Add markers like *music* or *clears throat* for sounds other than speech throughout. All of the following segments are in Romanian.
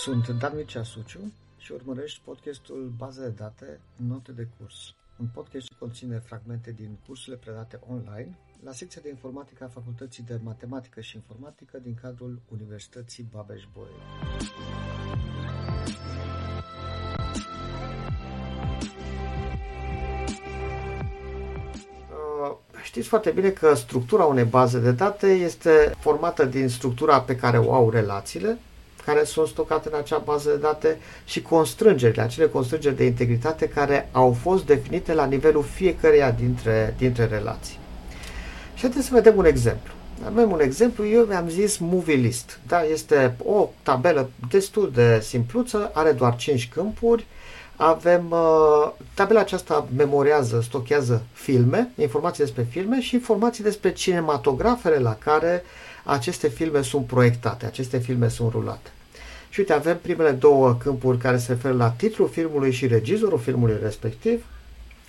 Sunt Dan Mircea Suciu și urmărești podcastul Baze de date, note de curs. Un podcast ce conține fragmente din cursurile predate online la secția de informatică a Facultății de Matematică și Informatică din cadrul Universității Babeș-Bolyai. Uh, Știți foarte bine că structura unei baze de date este formată din structura pe care o au relațiile, care sunt stocate în acea bază de date și constrângerile, acele constrângeri de integritate care au fost definite la nivelul fiecăreia dintre, dintre relații. Și haideți să vedem un exemplu. Avem un exemplu, eu mi-am zis movie list. Da, este o tabelă destul de simpluță, are doar 5 câmpuri. Avem uh, tabela aceasta memorează, stochează filme, informații despre filme și informații despre cinematografele la care aceste filme sunt proiectate, aceste filme sunt rulate. Și uite, avem primele două câmpuri care se referă la titlul filmului și regizorul filmului respectiv.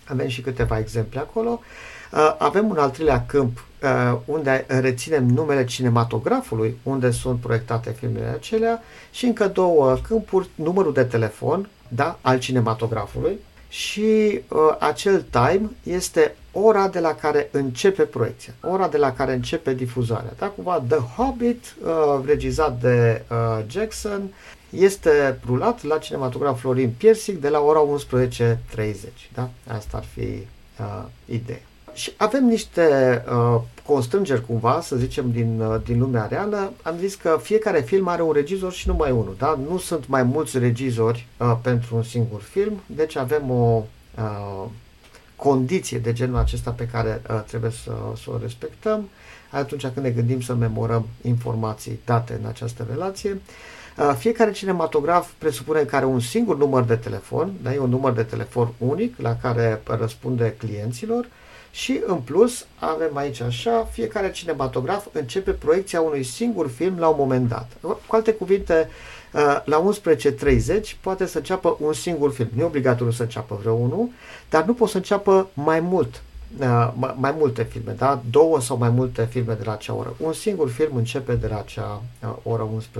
Avem și câteva exemple acolo. Uh, avem un al treilea câmp uh, unde reținem numele cinematografului unde sunt proiectate filmele acelea și încă două câmpuri, numărul de telefon da, al cinematografului și uh, acel time este ora de la care începe proiecția, ora de la care începe difuzarea. Da? Cumva The Hobbit, uh, regizat de uh, Jackson, este rulat la cinematograf Florin Piersic de la ora 11.30. Da? Asta ar fi uh, ideea. Și avem niște uh, constrângeri cumva, să zicem, din, uh, din lumea reală. Am zis că fiecare film are un regizor și numai unul. Da? Nu sunt mai mulți regizori uh, pentru un singur film, deci avem o uh, condiție de genul acesta pe care uh, trebuie să, să o respectăm atunci când ne gândim să memorăm informații date în această relație. Uh, fiecare cinematograf presupune că are un singur număr de telefon, da? e un număr de telefon unic la care răspunde clienților și în plus avem aici așa, fiecare cinematograf începe proiecția unui singur film la un moment dat. Cu alte cuvinte, uh, la 11.30 poate să înceapă un singur film. Nu e obligatoriu să înceapă vreo unul, dar nu poate să înceapă mai mult uh, mai multe filme, da? două sau mai multe filme de la acea oră. Un singur film începe de la acea uh, oră 11.30.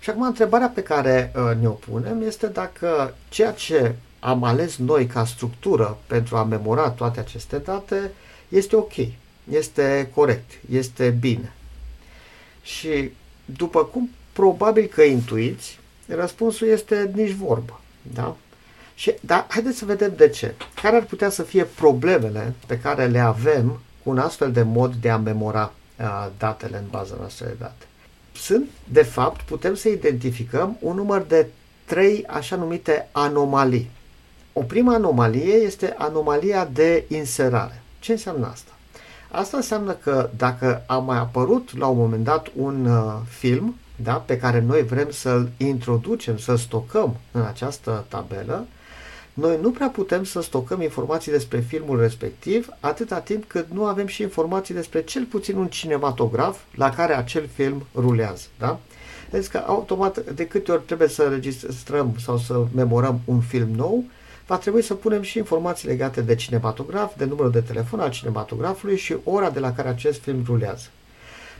Și acum întrebarea pe care uh, ne-o punem este dacă ceea ce am ales noi ca structură pentru a memora toate aceste date este ok, este corect, este bine. Și după cum probabil că intuiți, răspunsul este nici vorbă. Da? Și, dar haideți să vedem de ce. Care ar putea să fie problemele pe care le avem cu un astfel de mod de a memora uh, datele în baza noastră de date. Sunt, de fapt, putem să identificăm un număr de trei așa numite anomalii. O prima anomalie este anomalia de inserare. Ce înseamnă asta? Asta înseamnă că dacă a mai apărut la un moment dat un uh, film da, pe care noi vrem să-l introducem, să stocăm în această tabelă, noi nu prea putem să stocăm informații despre filmul respectiv atâta timp cât nu avem și informații despre cel puțin un cinematograf la care acel film rulează. Da? Deci că automat de câte ori trebuie să registrăm sau să memorăm un film nou, va trebui să punem și informații legate de cinematograf, de numărul de telefon al cinematografului și ora de la care acest film rulează.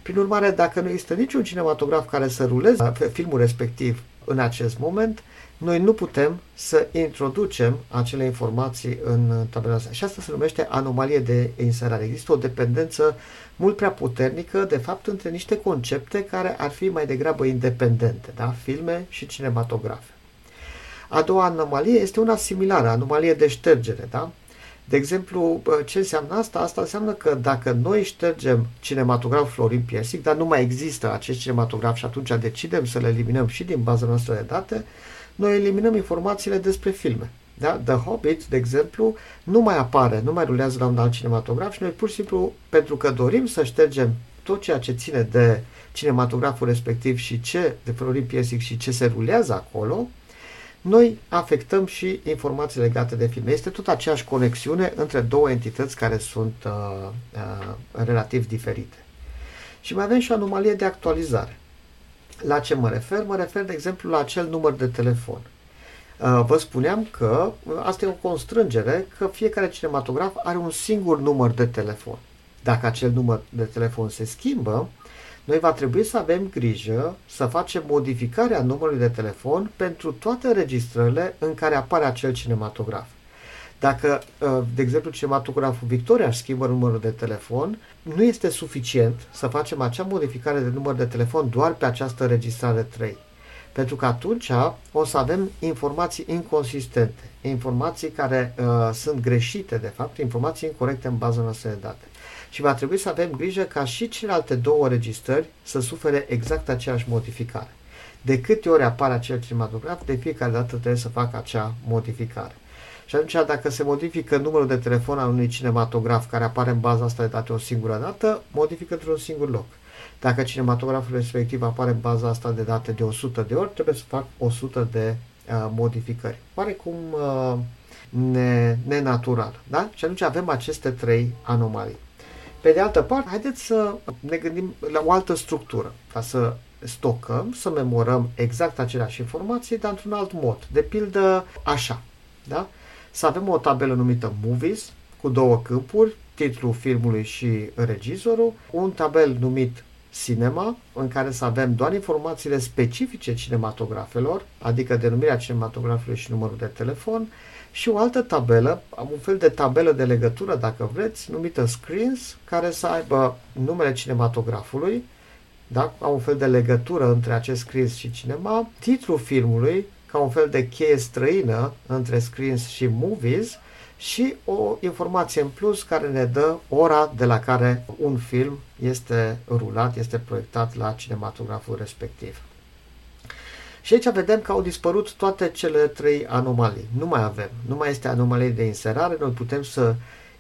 Prin urmare, dacă nu există niciun cinematograf care să ruleze filmul respectiv în acest moment, noi nu putem să introducem acele informații în tabela asta. Și asta se numește anomalie de inserare. Există o dependență mult prea puternică, de fapt, între niște concepte care ar fi mai degrabă independente, da? filme și cinematografe. A doua anomalie este una similară, anomalie de ștergere. Da? De exemplu, ce înseamnă asta? Asta înseamnă că dacă noi ștergem cinematograf Florin Piersic, dar nu mai există acest cinematograf și atunci decidem să le eliminăm și din baza noastră de date, noi eliminăm informațiile despre filme. Da? The Hobbit, de exemplu, nu mai apare, nu mai rulează la un alt cinematograf și noi pur și simplu, pentru că dorim să ștergem tot ceea ce ține de cinematograful respectiv și ce, de Florin Piersic și ce se rulează acolo, noi afectăm și informații legate de filme. Este tot aceeași conexiune între două entități care sunt uh, uh, relativ diferite. Și mai avem și o anomalie de actualizare. La ce mă refer? Mă refer, de exemplu, la acel număr de telefon. Uh, vă spuneam că asta e o constrângere că fiecare cinematograf are un singur număr de telefon. Dacă acel număr de telefon se schimbă, noi va trebui să avem grijă să facem modificarea numărului de telefon pentru toate înregistrările în care apare acel cinematograf. Dacă, uh, de exemplu, cinematograful Victoria își schimbă numărul de telefon, nu este suficient să facem acea modificare de număr de telefon doar pe această registrare 3. Pentru că atunci o să avem informații inconsistente, informații care uh, sunt greșite, de fapt, informații incorrecte în baza noastră de date. Și va trebui să avem grijă ca și celelalte două registrări să sufere exact aceeași modificare. De câte ori apare acel cinematograf, de fiecare dată trebuie să facă acea modificare. Și atunci, dacă se modifică numărul de telefon al unui cinematograf care apare în baza asta de date o singură dată, modifică într-un singur loc. Dacă cinematograful respectiv apare în baza asta de date de 100 de ori, trebuie să fac 100 de uh, modificări. Oarecum uh, ne, nenatural. Da? Și atunci avem aceste trei anomalii. Pe de altă parte, haideți să ne gândim la o altă structură, ca să stocăm, să memorăm exact aceleași informații, dar într-un alt mod. De pildă, așa. Da? Să avem o tabelă numită Movies, cu două câmpuri, titlul filmului și regizorul, un tabel numit Cinema, în care să avem doar informațiile specifice cinematografelor, adică denumirea cinematografului și numărul de telefon, și o altă tabelă, am un fel de tabelă de legătură, dacă vreți, numită Screens, care să aibă numele cinematografului, da? am un fel de legătură între acest screens și cinema, titlul filmului, ca un fel de cheie străină între screens și movies, și o informație în plus care ne dă ora de la care un film este rulat, este proiectat la cinematograful respectiv. Și aici vedem că au dispărut toate cele trei anomalii. Nu mai avem. Nu mai este anomalie de inserare. Noi putem să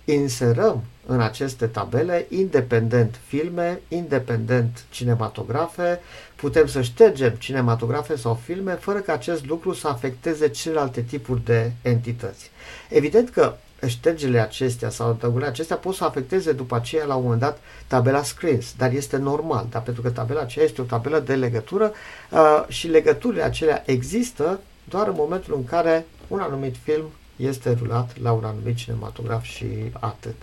inserăm în aceste tabele independent filme, independent cinematografe, putem să ștergem cinematografe sau filme fără ca acest lucru să afecteze celelalte tipuri de entități. Evident că ștergerile acestea sau adăugurile acestea pot să afecteze după aceea la un moment dat tabela screens, dar este normal, dar pentru că tabela aceea este o tabelă de legătură uh, și legăturile acelea există doar în momentul în care un anumit film este rulat la un anumit cinematograf și atât.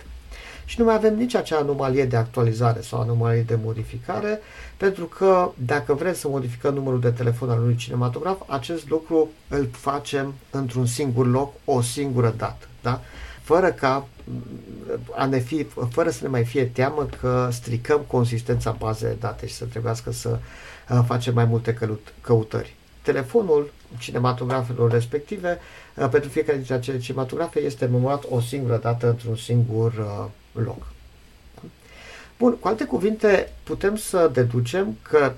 Și nu mai avem nici acea anomalie de actualizare sau anomalie de modificare, pentru că dacă vrem să modificăm numărul de telefon al unui cinematograf, acest lucru îl facem într-un singur loc, o singură dată. Da? fără ca a ne fi, fără să ne mai fie teamă că stricăm consistența bazei de date și să trebuiască să uh, facem mai multe căutări. Telefonul cinematografelor respective, uh, pentru fiecare dintre acele cinematografe, este memorat o singură dată într-un singur uh, loc. Bun, cu alte cuvinte, putem să deducem că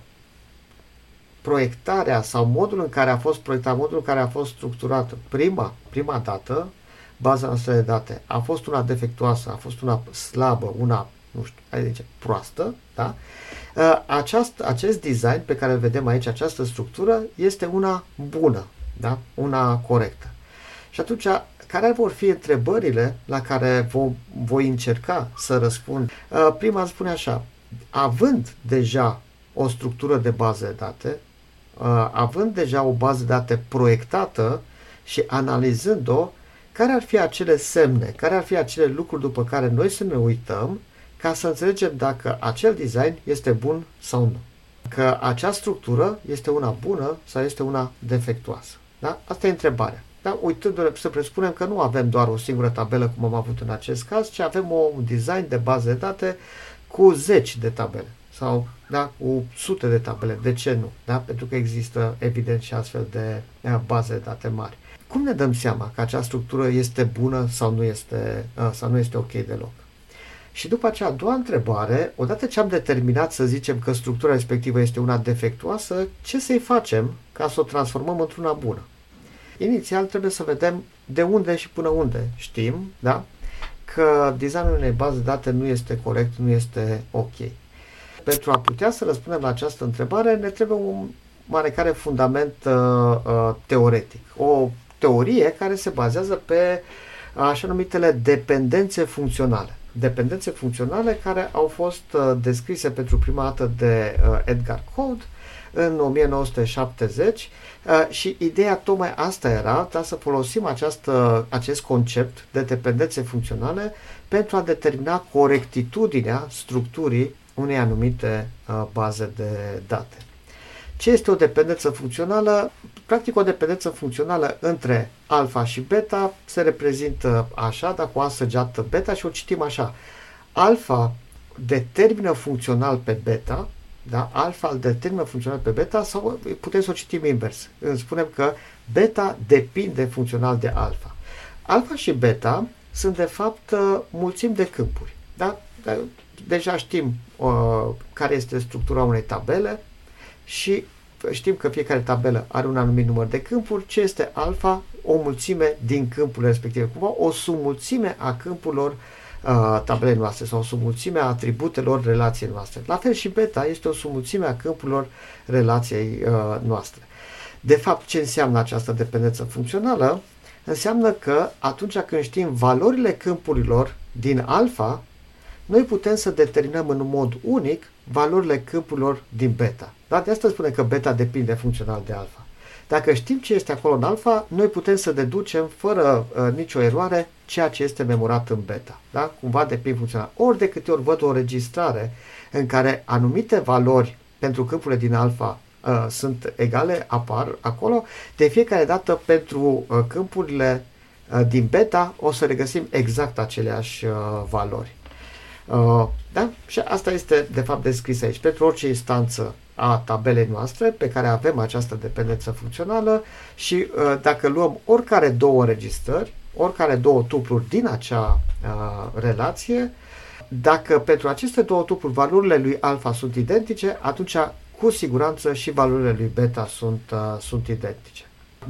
proiectarea sau modul în care a fost proiectat, modul în care a fost structurat prima, prima dată, baza noastră de date a fost una defectuoasă, a fost una slabă, una, nu știu, hai zice, proastă, da? Ă, aceast, acest design pe care îl vedem aici, această structură, este una bună, da? Una corectă. Și atunci, care vor fi întrebările la care vom, voi încerca să răspund? Ă, prima spune așa, având deja o structură de bază de date, ă, având deja o bază de date proiectată și analizând-o, care ar fi acele semne, care ar fi acele lucruri după care noi să ne uităm ca să înțelegem dacă acel design este bun sau nu. Că acea structură este una bună sau este una defectuoasă. Da? Asta e întrebarea. Da? Uitându-ne să presupunem că nu avem doar o singură tabelă, cum am avut în acest caz, ci avem un design de bază de date cu zeci de tabele sau da, cu sute de tabele. De ce nu? Da? Pentru că există evident și astfel de baze de date mari. Cum ne dăm seama că acea structură este bună sau nu este, uh, sau nu este ok deloc? Și după aceea, a doua întrebare, odată ce am determinat să zicem că structura respectivă este una defectuoasă, ce să-i facem ca să o transformăm într-una bună? Inițial trebuie să vedem de unde și până unde știm, da? că designul unei baze de date nu este corect, nu este ok. Pentru a putea să răspundem la această întrebare, ne trebuie un marecare fundament uh, uh, teoretic, o teorie care se bazează pe așa numitele dependențe funcționale. Dependențe funcționale care au fost uh, descrise pentru prima dată de uh, Edgar Code în 1970 uh, și ideea tocmai asta era, da, să folosim această, acest concept de dependențe funcționale pentru a determina corectitudinea structurii unei anumite uh, baze de date. Ce este o dependență funcțională? Practic o dependență funcțională între alfa și beta se reprezintă așa, dacă o A săgeată beta și o citim așa. Alfa determină funcțional pe beta, da? alfa îl determină funcțional pe beta sau putem să o citim invers. Spunem că beta depinde funcțional de alfa. Alfa și beta sunt de fapt uh, mulțimi de câmpuri. Da? Deja știm uh, care este structura unei tabele și știm că fiecare tabelă are un anumit număr de câmpuri. Ce este alfa? O mulțime din câmpurile respective. Cumva o sumulțime a câmpurilor uh, tabelei noastre sau o sumulțime a atributelor relației noastre. La fel și beta este o sumulțime a câmpurilor relației uh, noastre. De fapt, ce înseamnă această dependență funcțională? Înseamnă că atunci când știm valorile câmpurilor din alfa, noi putem să determinăm în mod unic valorile câmpurilor din beta. Da? De asta spune că beta depinde funcțional de alfa. Dacă știm ce este acolo în alfa, noi putem să deducem fără uh, nicio eroare ceea ce este memorat în beta. Da? Cumva depinde funcțional. Ori de câte ori văd o registrare în care anumite valori pentru câmpurile din alfa uh, sunt egale, apar acolo, de fiecare dată pentru uh, câmpurile uh, din beta o să regăsim exact aceleași uh, valori. Uh, da? Și asta este de fapt descris aici. Pentru orice instanță a tabelei noastre pe care avem această dependență funcțională și uh, dacă luăm oricare două registrări, oricare două tupluri din acea uh, relație, dacă pentru aceste două tupluri valorile lui alfa sunt identice, atunci cu siguranță și valorile lui beta sunt, uh, sunt identice.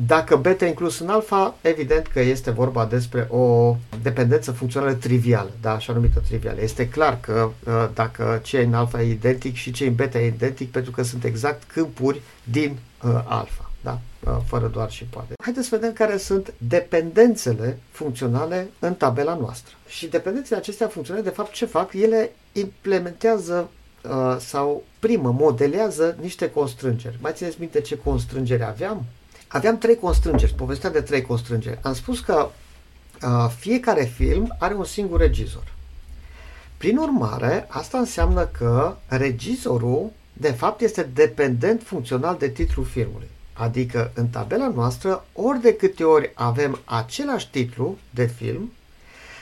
Dacă beta inclus în alfa, evident că este vorba despre o dependență funcțională trivială, da, așa numită trivială. Este clar că uh, dacă ce în alfa e identic și ce în beta e identic, pentru că sunt exact câmpuri din uh, alfa, da, uh, fără doar și poate. Haideți să vedem care sunt dependențele funcționale în tabela noastră. Și dependențele acestea funcționale, de fapt, ce fac? Ele implementează uh, sau primă, modelează niște constrângeri. Mai țineți minte ce constrângeri aveam? Aveam trei constrângeri, povestea de trei constrângeri. Am spus că uh, fiecare film are un singur regizor. Prin urmare, asta înseamnă că regizorul, de fapt, este dependent funcțional de titlul filmului. Adică, în tabela noastră, ori de câte ori avem același titlu de film,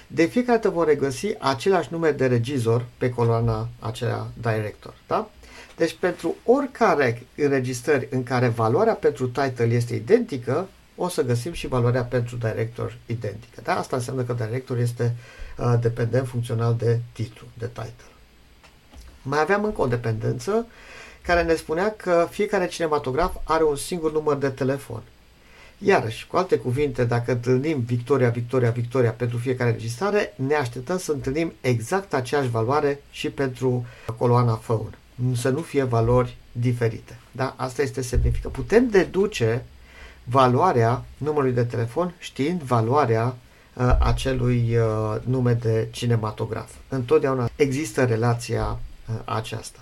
de fiecare dată vom regăsi același nume de regizor pe coloana aceea director. Da? Deci pentru oricare înregistrări în care valoarea pentru title este identică, o să găsim și valoarea pentru director identică. Da? Asta înseamnă că director este uh, dependent funcțional de titlu, de title. Mai aveam încă o dependență care ne spunea că fiecare cinematograf are un singur număr de telefon. Iarăși, cu alte cuvinte, dacă întâlnim Victoria, Victoria, Victoria pentru fiecare registrare, ne așteptăm să întâlnim exact aceeași valoare și pentru coloana phone să nu fie valori diferite. Da? Asta este semnifică. Putem deduce valoarea numărului de telefon știind valoarea uh, acelui uh, nume de cinematograf. Întotdeauna există relația uh, aceasta.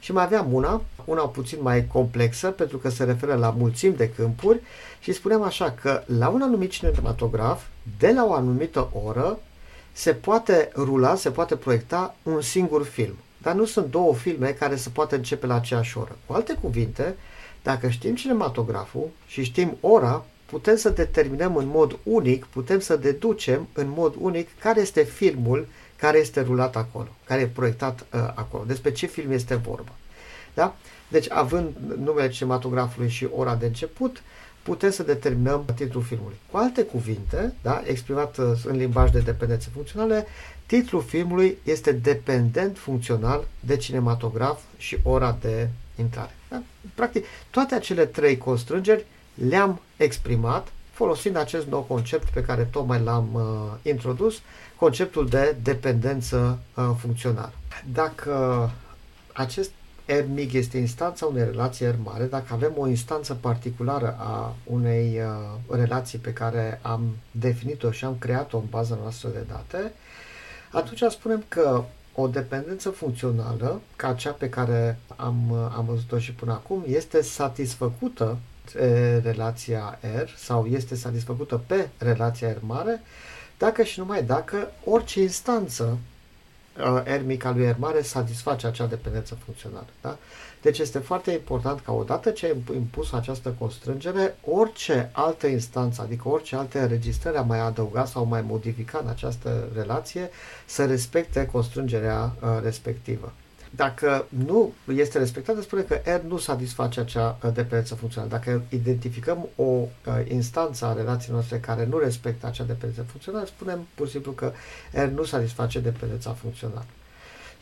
Și mai aveam una, una puțin mai complexă, pentru că se referă la mulțimi de câmpuri și spuneam așa că la un anumit cinematograf, de la o anumită oră, se poate rula, se poate proiecta un singur film. Dar nu sunt două filme care să poată începe la aceeași oră. Cu alte cuvinte, dacă știm cinematograful și știm ora, putem să determinăm în mod unic, putem să deducem în mod unic care este filmul care este rulat acolo, care e proiectat uh, acolo, despre ce film este vorba. Da? Deci, având numele cinematografului și ora de început, putem să determinăm titlul filmului. Cu alte cuvinte, da, exprimat uh, în limbaj de dependențe funcționale, titlul filmului este dependent funcțional de cinematograf și ora de intrare. Da? Practic, toate acele trei constrângeri le-am exprimat folosind acest nou concept pe care tocmai l-am uh, introdus, conceptul de dependență uh, funcțională. Dacă acest R mic este instanța unei relații R mare, dacă avem o instanță particulară a unei uh, relații pe care am definit-o și am creat-o în baza noastră de date, atunci spunem că o dependență funcțională, ca cea pe care am, am văzut-o și până acum, este satisfăcută de relația R sau este satisfăcută pe relația R mare, dacă și numai dacă orice instanță uh, R mic al lui R mare satisface acea dependență funcțională. Da? Deci este foarte important ca odată ce ai impus această constrângere, orice altă instanță, adică orice alte înregistrări a mai adăugat sau mai modificat în această relație, să respecte constrângerea uh, respectivă. Dacă nu este respectată, spune că R nu satisface acea uh, dependență funcțională. Dacă identificăm o uh, instanță a relației noastre care nu respectă acea dependență funcțională, spunem pur și simplu că R nu satisface dependența funcțională.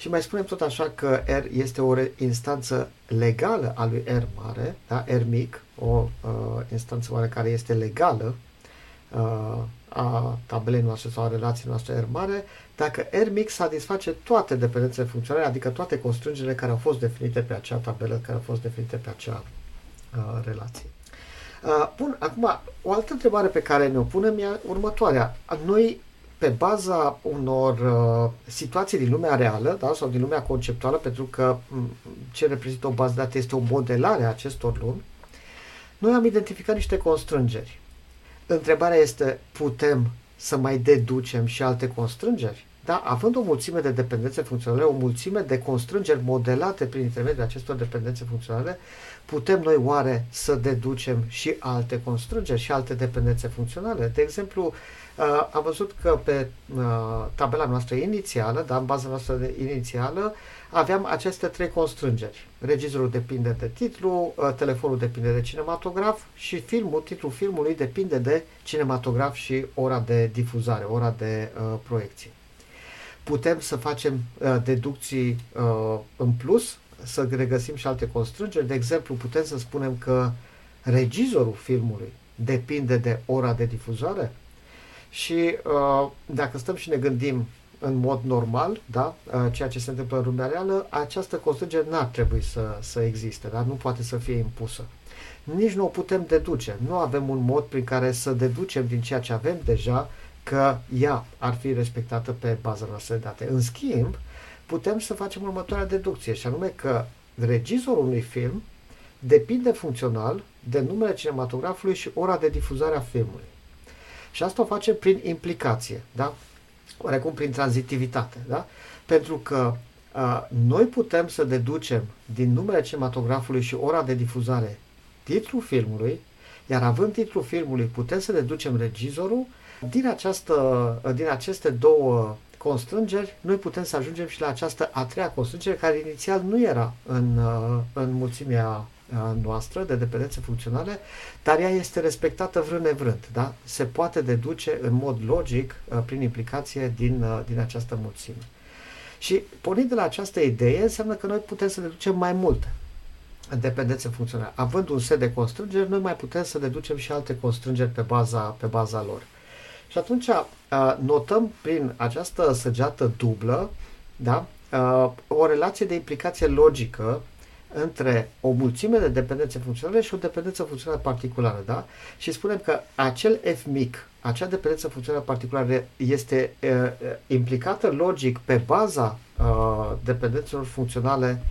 Și mai spunem tot așa că R este o instanță legală a lui R mare, da? R mic, o uh, instanță oarecare este legală uh, a tabelei noastre sau a relației noastre R mare, dacă R mic satisface toate dependențele funcționale, adică toate constrângerile care au fost definite pe acea tabelă, care au fost definite pe acea uh, relație. Uh, bun, acum, o altă întrebare pe care ne-o punem e următoarea. Noi pe baza unor uh, situații din lumea reală da, sau din lumea conceptuală, pentru că ce reprezintă o bază de date este o modelare a acestor lumi, noi am identificat niște constrângeri. Întrebarea este, putem să mai deducem și alte constrângeri? Da? Având o mulțime de dependențe funcționale, o mulțime de constrângeri modelate prin intermediul acestor dependențe funcționale, putem noi oare să deducem și alte constrângeri și alte dependențe funcționale? De exemplu, Uh, am văzut că pe uh, tabela noastră inițială, da, în baza noastră de inițială, aveam aceste trei constrângeri. Regizorul depinde de titlu, uh, telefonul depinde de cinematograf și filmul, titlul filmului depinde de cinematograf și ora de difuzare, ora de uh, proiecție. Putem să facem uh, deducții uh, în plus, să regăsim și alte constrângeri. De exemplu, putem să spunem că regizorul filmului depinde de ora de difuzare, și uh, dacă stăm și ne gândim în mod normal, da, uh, ceea ce se întâmplă în lumea reală, această constrângere n-ar trebui să, să existe, dar nu poate să fie impusă. Nici nu o putem deduce. Nu avem un mod prin care să deducem din ceea ce avem deja că ea ar fi respectată pe baza noastră de date. În schimb, putem să facem următoarea deducție, și anume că regizorul unui film depinde funcțional de numele cinematografului și ora de difuzare a filmului. Și asta o face prin implicație, da? oarecum prin tranzitivitate. Da? Pentru că a, noi putem să deducem din numele cinematografului și ora de difuzare titlul filmului, iar având titlul filmului putem să deducem regizorul, din, această, din aceste două constrângeri, noi putem să ajungem și la această a treia constrângere, care inițial nu era în, în mulțimea noastră de dependențe funcționale, dar ea este respectată vrând nevrând. Da? Se poate deduce în mod logic prin implicație din, din această mulțime. Și pornind de la această idee, înseamnă că noi putem să deducem mai multe dependențe funcționale. Având un set de constrângeri, noi mai putem să deducem și alte constrângeri pe baza, pe baza lor. Și atunci notăm prin această săgeată dublă da, o relație de implicație logică între o mulțime de dependențe funcționale și o dependență funcțională particulară, da? Și spunem că acel F mic, acea dependență funcțională particulară este uh, implicată logic pe baza uh, dependențelor funcționale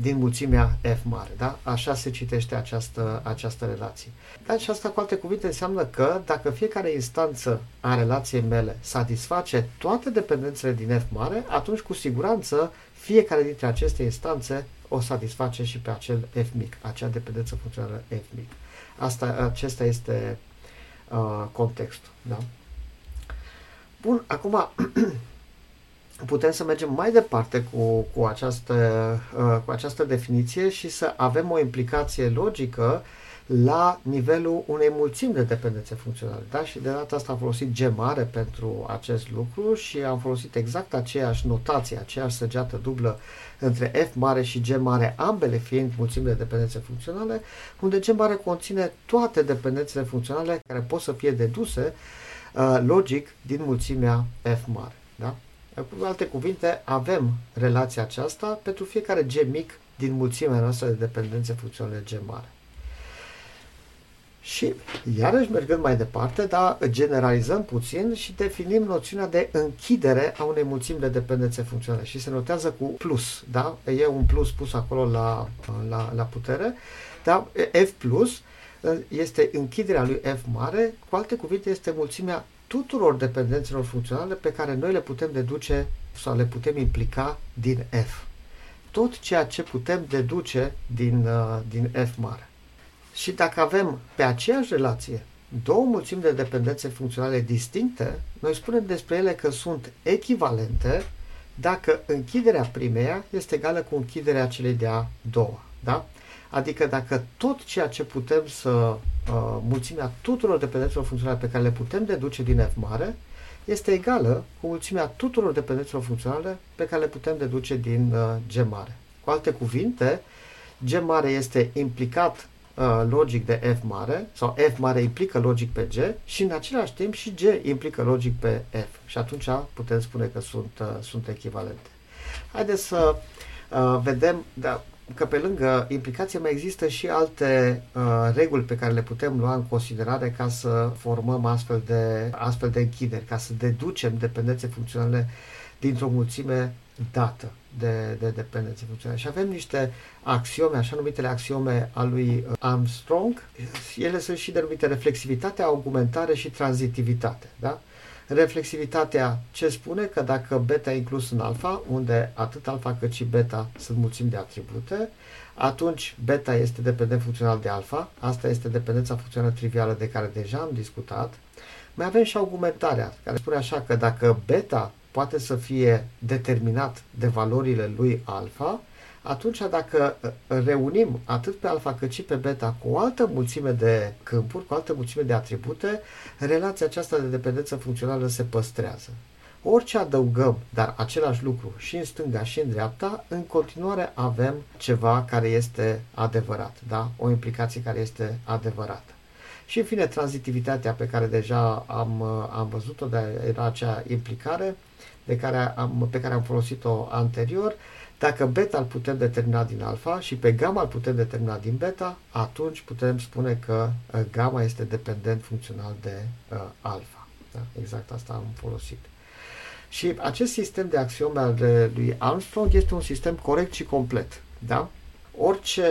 din mulțimea F mare, da? Așa se citește această, această relație. Dar și asta, cu alte cuvinte, înseamnă că dacă fiecare instanță a relației mele satisface toate dependențele din F mare, atunci cu siguranță fiecare dintre aceste instanțe o satisface și pe acel F mic, acea dependență funcțională F mic. Asta, acesta este uh, contextul. Da? Bun, acum *clears throat* putem să mergem mai departe cu, cu, această, uh, cu această definiție și să avem o implicație logică la nivelul unei mulțimi de dependențe funcționale. Da? Și de data asta am folosit G mare pentru acest lucru și am folosit exact aceeași notație, aceeași săgeată dublă între F mare și G mare, ambele fiind mulțimi de dependențe funcționale, unde G mare conține toate dependențele funcționale care pot să fie deduse uh, logic din mulțimea F mare. Da? Cu alte cuvinte, avem relația aceasta pentru fiecare G mic din mulțimea noastră de dependențe funcționale G mare. Și iarăși mergând mai departe, da, generalizăm puțin și definim noțiunea de închidere a unei mulțimi de dependențe funcționale și se notează cu plus, da? E un plus pus acolo la, la, la putere, da? F plus este închiderea lui F mare, cu alte cuvinte este mulțimea tuturor dependențelor funcționale pe care noi le putem deduce sau le putem implica din F. Tot ceea ce putem deduce din, uh, din F mare. Și dacă avem pe aceeași relație două mulțimi de dependențe funcționale distincte, noi spunem despre ele că sunt echivalente dacă închiderea primeia este egală cu închiderea celei de-a doua. Da? Adică dacă tot ceea ce putem să, uh, mulțimea tuturor dependențelor funcționale pe care le putem deduce din F mare, este egală cu mulțimea tuturor dependențelor funcționale pe care le putem deduce din uh, G mare. Cu alte cuvinte, G mare este implicat uh, logic de F mare sau F mare implică logic pe G și în același timp și G implică logic pe F. Și atunci putem spune că sunt, uh, sunt echivalente. Haideți să uh, vedem, da, că pe lângă implicație mai există și alte uh, reguli pe care le putem lua în considerare ca să formăm astfel de, astfel de închideri, ca să deducem dependențe funcționale dintr-o mulțime dată de, de dependențe funcționale. Și avem niște axiome, așa numitele axiome a lui Armstrong. Ele sunt și denumite reflexivitate, argumentare și tranzitivitate. Da? Reflexivitatea ce spune că dacă beta e inclus în alfa, unde atât alfa cât și beta sunt mulțimi de atribute, atunci beta este dependent funcțional de alfa, asta este dependența funcțională trivială de care deja am discutat. Mai avem și argumentarea, care spune așa că dacă beta poate să fie determinat de valorile lui alfa, atunci dacă uh, reunim atât pe alfa cât și pe beta cu o altă mulțime de câmpuri, cu o altă mulțime de atribute, relația aceasta de dependență funcțională se păstrează. Orice adăugăm, dar același lucru și în stânga și în dreapta, în continuare avem ceva care este adevărat, da? o implicație care este adevărată. Și în fine, tranzitivitatea pe care deja am, uh, am văzut-o, de era acea implicare de care am, pe care am folosit-o anterior, dacă beta îl putem determina din alfa și pe gamma îl putem determina din beta, atunci putem spune că uh, gamma este dependent funcțional de uh, alfa. Da? Exact asta am folosit. Și acest sistem de axiome al lui Armstrong este un sistem corect și complet. Da? Orice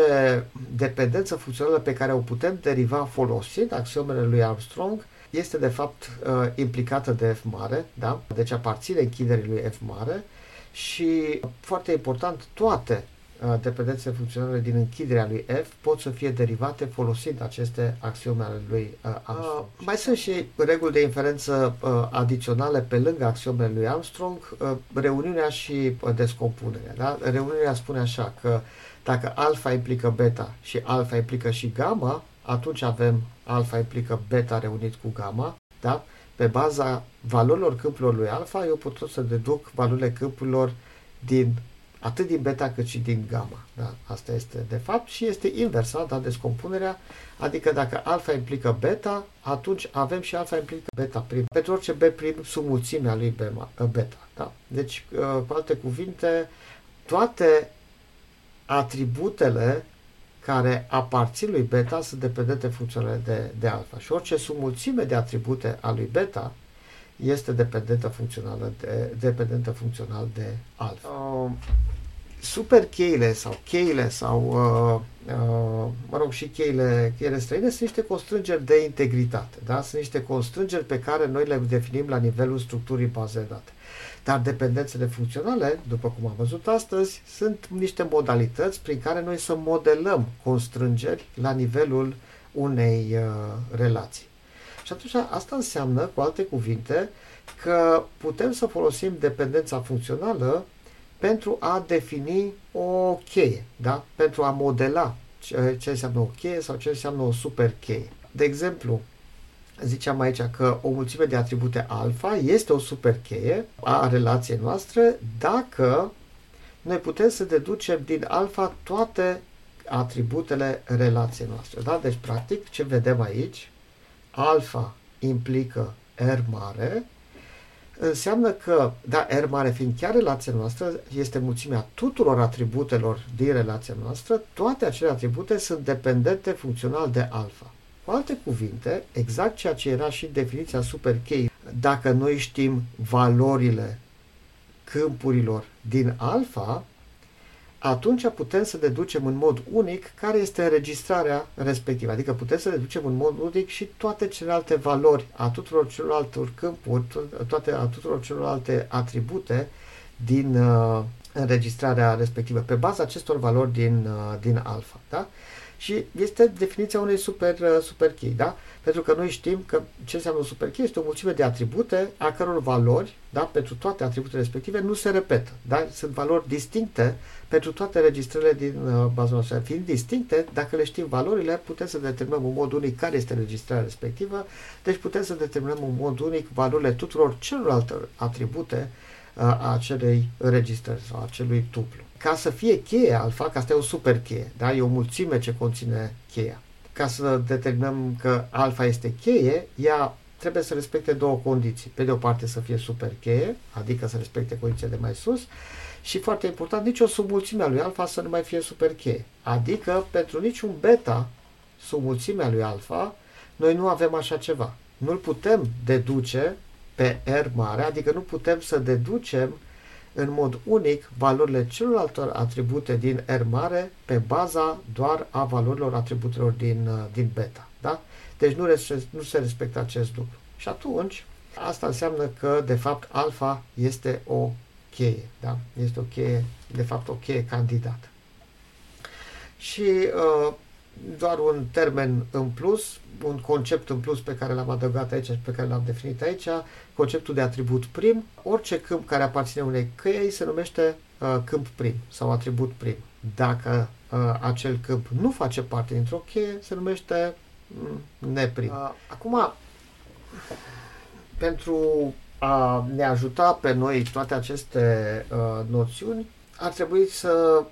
dependență funcțională pe care o putem deriva folosind axiomele lui Armstrong este de fapt uh, implicată de F mare, da? deci aparține închiderii lui F mare și, foarte important, toate uh, dependențele funcționale din închiderea lui F pot să fie derivate folosind aceste axiome ale lui uh, Armstrong. Uh, mai sunt și reguli de inferență uh, adiționale pe lângă axiomele lui Armstrong, uh, reuniunea și uh, descompunerea. Da? Reuniunea spune așa că dacă alfa implică beta și alfa implică și gamma, atunci avem alfa implică beta reunit cu gamma, da? pe baza valorilor câmpurilor lui alfa, eu pot să deduc valorile câmpurilor din atât din beta cât și din gamma. Da? Asta este de fapt și este inversa, da, descompunerea, adică dacă alfa implică beta, atunci avem și alfa implică beta prim. Pentru orice b prim sub mulțimea lui beta. Da? Deci, uh, cu alte cuvinte, toate atributele care aparțin lui beta sunt dependente funcționale de, de alfa. Și orice sumulțime de atribute a lui beta este dependentă funcțională de, dependentă funcțional de alfa. Uh, super cheile sau cheile sau uh, uh, mă rog și cheile, cheile străine sunt niște constrângeri de integritate. Da? Sunt niște constrângeri pe care noi le definim la nivelul structurii bazei de date. Dar dependențele funcționale, după cum am văzut astăzi, sunt niște modalități prin care noi să modelăm constrângeri la nivelul unei uh, relații. Și atunci asta înseamnă, cu alte cuvinte, că putem să folosim dependența funcțională pentru a defini o cheie, da? pentru a modela ce, ce înseamnă o cheie sau ce înseamnă o super cheie. De exemplu, ziceam aici că o mulțime de atribute alfa este o super cheie a relației noastre dacă noi putem să deducem din alfa toate atributele relației noastre. Da? Deci, practic, ce vedem aici, alfa implică R mare, înseamnă că, da, R mare fiind chiar relația noastră, este mulțimea tuturor atributelor din relația noastră, toate acele atribute sunt dependente funcțional de alfa. Cu alte cuvinte, exact ceea ce era și definiția super key, dacă noi știm valorile câmpurilor din alfa, atunci putem să deducem în mod unic care este înregistrarea respectivă. Adică putem să deducem în mod unic și toate celelalte valori a tuturor celorlalte câmpuri, toate a tuturor celorlalte atribute din uh, înregistrarea respectivă, pe baza acestor valori din, uh, din alfa. Da? Și este definiția unei super, uh, super key, da? Pentru că noi știm că ce înseamnă un super key este o mulțime de atribute a căror valori, da, pentru toate atributele respective, nu se repetă. Da? Sunt valori distincte pentru toate registrările din uh, baza noastră. Fiind distincte, dacă le știm valorile, putem să determinăm în mod unic care este registrarea respectivă, deci putem să determinăm în mod unic valorile tuturor celorlalte atribute uh, a acelei registrări sau a acelui tuplu ca să fie cheie alfa, că asta e o super cheie, da? e o mulțime ce conține cheia. Ca să determinăm că alfa este cheie, ea trebuie să respecte două condiții. Pe de o parte să fie super cheie, adică să respecte condiția de mai sus, și foarte important, nici o submulțime a lui alfa să nu mai fie super cheie. Adică pentru niciun beta submulțimea lui alfa, noi nu avem așa ceva. Nu-l putem deduce pe R mare, adică nu putem să deducem în mod unic valorile celorlalte atribute din R mare pe baza doar a valorilor atributelor din, uh, din beta. Da? Deci nu, nu se respectă acest lucru. Și atunci, asta înseamnă că, de fapt, alfa este o cheie. Da? Este o cheie, de fapt, o cheie candidată. Și uh, doar un termen în plus, un concept în plus pe care l-am adăugat aici și pe care l-am definit aici, conceptul de atribut prim. Orice câmp care aparține unei căi se numește uh, câmp prim sau atribut prim. Dacă uh, acel câmp nu face parte dintr-o cheie, se numește mm, neprim. Uh, acum, pentru a ne ajuta pe noi toate aceste uh, noțiuni, ar trebui să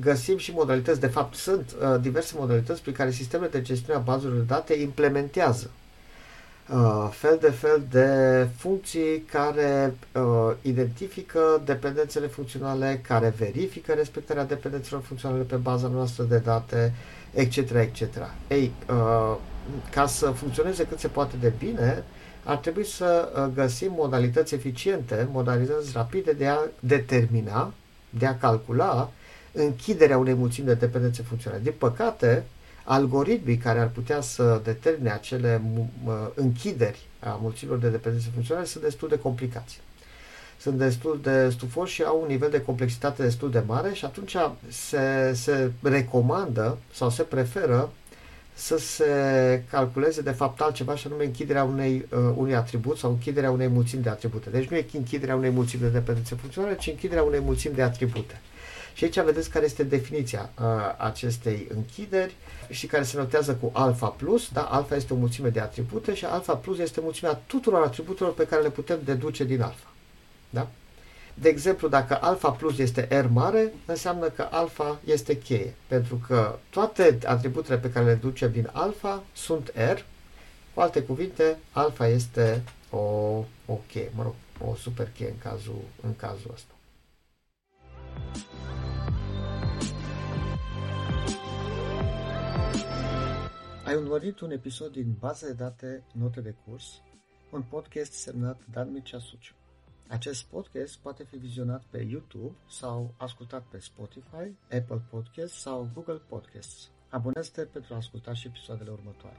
găsim și modalități, de fapt sunt uh, diverse modalități prin care sistemele de gestiune a bazelor de date implementează uh, fel de fel de funcții care uh, identifică dependențele funcționale, care verifică respectarea dependențelor funcționale pe baza noastră de date, etc. etc. Ei, uh, ca să funcționeze cât se poate de bine, ar trebui să uh, găsim modalități eficiente, modalități rapide de a determina de a calcula închiderea unei mulțimi de dependențe funcționale. Din păcate, algoritmii care ar putea să determine acele închideri a mulțimilor de dependențe funcționale sunt destul de complicați. Sunt destul de stufoși și au un nivel de complexitate destul de mare și atunci se, se recomandă sau se preferă să se calculeze de fapt altceva și anume închiderea unei, uh, unui atribut sau închiderea unei mulțimi de atribute. Deci nu e închiderea unei mulțimi de dependențe funcționale, ci închiderea unei mulțimi de atribute. Și aici vedeți care este definiția uh, acestei închideri și care se notează cu alfa plus. Da? Alfa este o mulțime de atribute și alfa plus este mulțimea tuturor atributelor pe care le putem deduce din alfa. Da? De exemplu, dacă alfa plus este R mare, înseamnă că alfa este cheie, pentru că toate atributele pe care le ducem din alfa sunt R, cu alte cuvinte, alfa este o, o cheie, mă rog, o super cheie în cazul, în cazul ăsta. Ai urmărit un episod din Baza de date Note de curs, un podcast semnat Dan Mircea Suciu. Acest podcast poate fi vizionat pe YouTube sau ascultat pe Spotify, Apple Podcasts sau Google Podcasts. Abonează-te pentru a asculta și episoadele următoare.